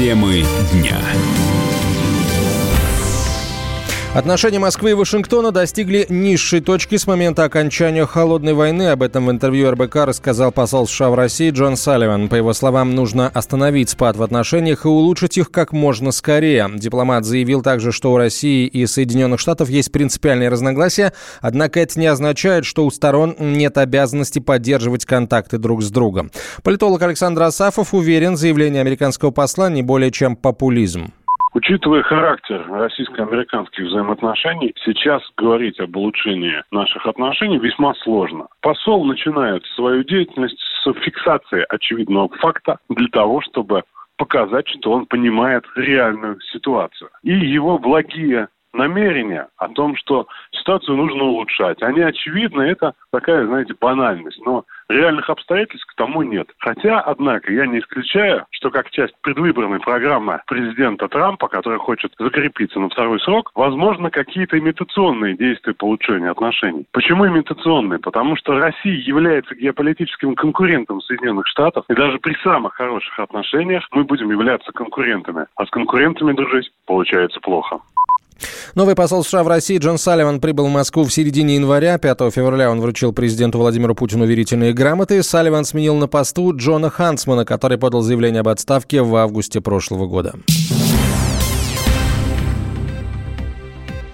Темы дня. Отношения Москвы и Вашингтона достигли низшей точки с момента окончания холодной войны. Об этом в интервью РБК рассказал посол США в России Джон Салливан. По его словам, нужно остановить спад в отношениях и улучшить их как можно скорее. Дипломат заявил также, что у России и Соединенных Штатов есть принципиальные разногласия, однако это не означает, что у сторон нет обязанности поддерживать контакты друг с другом. Политолог Александр Асафов уверен, заявление американского посла не более чем популизм. Учитывая характер российско-американских взаимоотношений, сейчас говорить об улучшении наших отношений весьма сложно. Посол начинает свою деятельность с фиксации очевидного факта для того, чтобы показать, что он понимает реальную ситуацию. И его благие намерения о том, что ситуацию нужно улучшать. Они очевидны, это такая, знаете, банальность. Но реальных обстоятельств к тому нет. Хотя, однако, я не исключаю, что как часть предвыборной программы президента Трампа, который хочет закрепиться на второй срок, возможно, какие-то имитационные действия по улучшению отношений. Почему имитационные? Потому что Россия является геополитическим конкурентом Соединенных Штатов, и даже при самых хороших отношениях мы будем являться конкурентами. А с конкурентами дружить получается плохо. Новый посол США в России Джон Салливан прибыл в Москву в середине января. 5 февраля он вручил президенту Владимиру Путину верительные грамоты. Салливан сменил на посту Джона Хансмана, который подал заявление об отставке в августе прошлого года.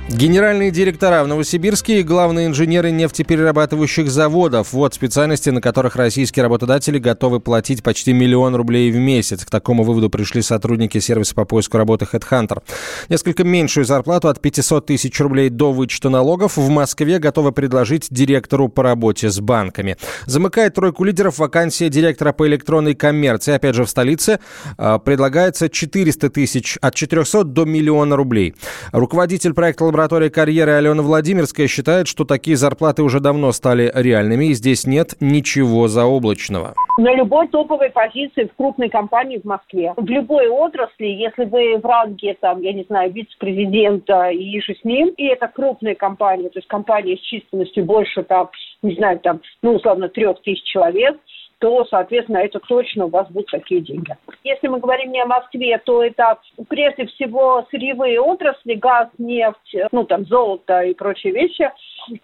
Генеральные директора в Новосибирске и главные инженеры нефтеперерабатывающих заводов. Вот специальности, на которых российские работодатели готовы платить почти миллион рублей в месяц. К такому выводу пришли сотрудники сервиса по поиску работы HeadHunter. Несколько меньшую зарплату от 500 тысяч рублей до вычета налогов в Москве готовы предложить директору по работе с банками. Замыкает тройку лидеров вакансия директора по электронной коммерции. Опять же, в столице э, предлагается 400 тысяч, от 400 до миллиона рублей. Руководитель проекта лаборатория карьеры Алена Владимирская считает, что такие зарплаты уже давно стали реальными, и здесь нет ничего заоблачного. На любой топовой позиции в крупной компании в Москве, в любой отрасли, если вы в ранге, там, я не знаю, вице-президента и же с ним, и это крупная компания, то есть компания с численностью больше, там, не знаю, там, ну, условно, трех тысяч человек, то, соответственно, это точно у вас будут такие деньги. Если мы говорим не о Москве, то это прежде всего сырьевые отрасли, газ, нефть, ну там золото и прочие вещи.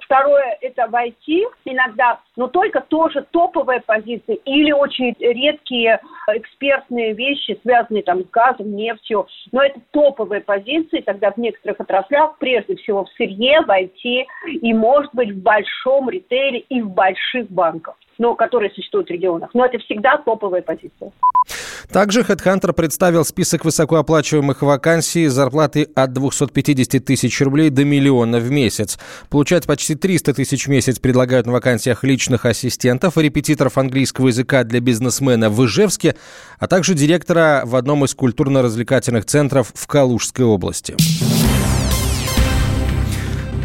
Второе – это в IT иногда, но только тоже топовые позиции или очень редкие экспертные вещи, связанные там с газом, нефтью. Но это топовые позиции тогда в некоторых отраслях, прежде всего в сырье, в IT и, может быть, в большом ритейле и в больших банках но которые существуют в регионах. Но это всегда топовая позиция. Также HeadHunter представил список высокооплачиваемых вакансий с зарплаты от 250 тысяч рублей до миллиона в месяц. Получать почти 300 тысяч в месяц предлагают на вакансиях личных ассистентов, репетиторов английского языка для бизнесмена в Ижевске, а также директора в одном из культурно-развлекательных центров в Калужской области.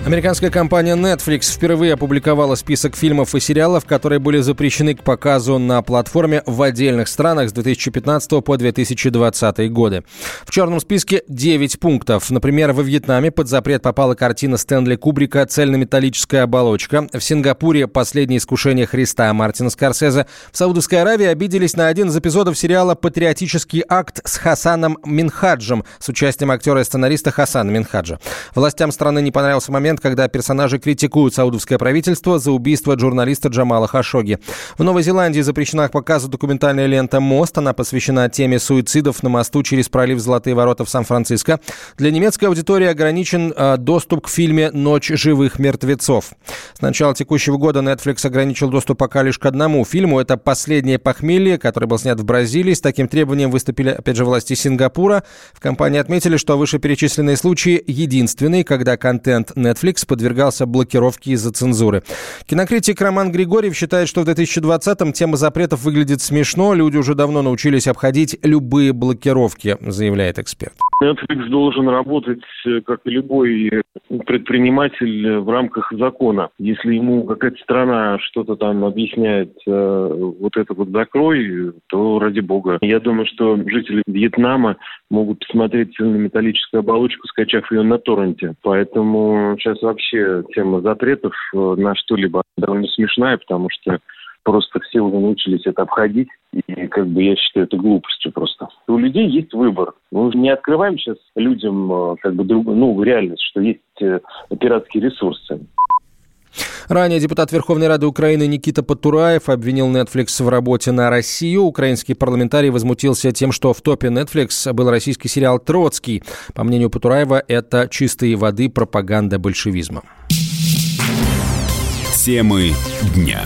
Американская компания Netflix впервые опубликовала список фильмов и сериалов, которые были запрещены к показу на платформе в отдельных странах с 2015 по 2020 годы. В черном списке 9 пунктов. Например, во Вьетнаме под запрет попала картина Стэнли Кубрика «Цельнометаллическая оболочка». В Сингапуре «Последнее искушение Христа» Мартина Скорсезе. В Саудовской Аравии обиделись на один из эпизодов сериала «Патриотический акт» с Хасаном Минхаджем с участием актера и сценариста Хасана Минхаджа. Властям страны не понравился момент, момент, когда персонажи критикуют саудовское правительство за убийство журналиста Джамала Хашоги. В Новой Зеландии запрещена к показу документальная лента «Мост». Она посвящена теме суицидов на мосту через пролив Золотые ворота в Сан-Франциско. Для немецкой аудитории ограничен э, доступ к фильме «Ночь живых мертвецов». С начала текущего года Netflix ограничил доступ пока лишь к одному фильму. Это «Последнее похмелье», который был снят в Бразилии. С таким требованием выступили, опять же, власти Сингапура. В компании отметили, что вышеперечисленные случаи единственные, когда контент Netflix Netflix подвергался блокировке из-за цензуры. Кинокритик Роман Григорьев считает, что в 2020-м тема запретов выглядит смешно. Люди уже давно научились обходить любые блокировки, заявляет эксперт. Netflix должен работать, э, как и любой предприниматель, э, в рамках закона. Если ему какая-то страна что-то там объясняет, э, вот это вот закрой, то ради бога. Я думаю, что жители Вьетнама могут посмотреть цельнометаллическую оболочку, скачав ее на торренте. Поэтому сейчас вообще тема запретов на что-либо довольно смешная, потому что просто все уже научились это обходить, и как бы я считаю это глупостью просто. У людей есть выбор. Мы не открываем сейчас людям э, как бы друг, ну, реальность, что есть э, пиратские ресурсы. Ранее депутат Верховной Рады Украины Никита Патураев обвинил Netflix в работе на Россию. Украинский парламентарий возмутился тем, что в топе Netflix был российский сериал «Троцкий». По мнению Патураева, это чистые воды пропаганда большевизма. Темы дня.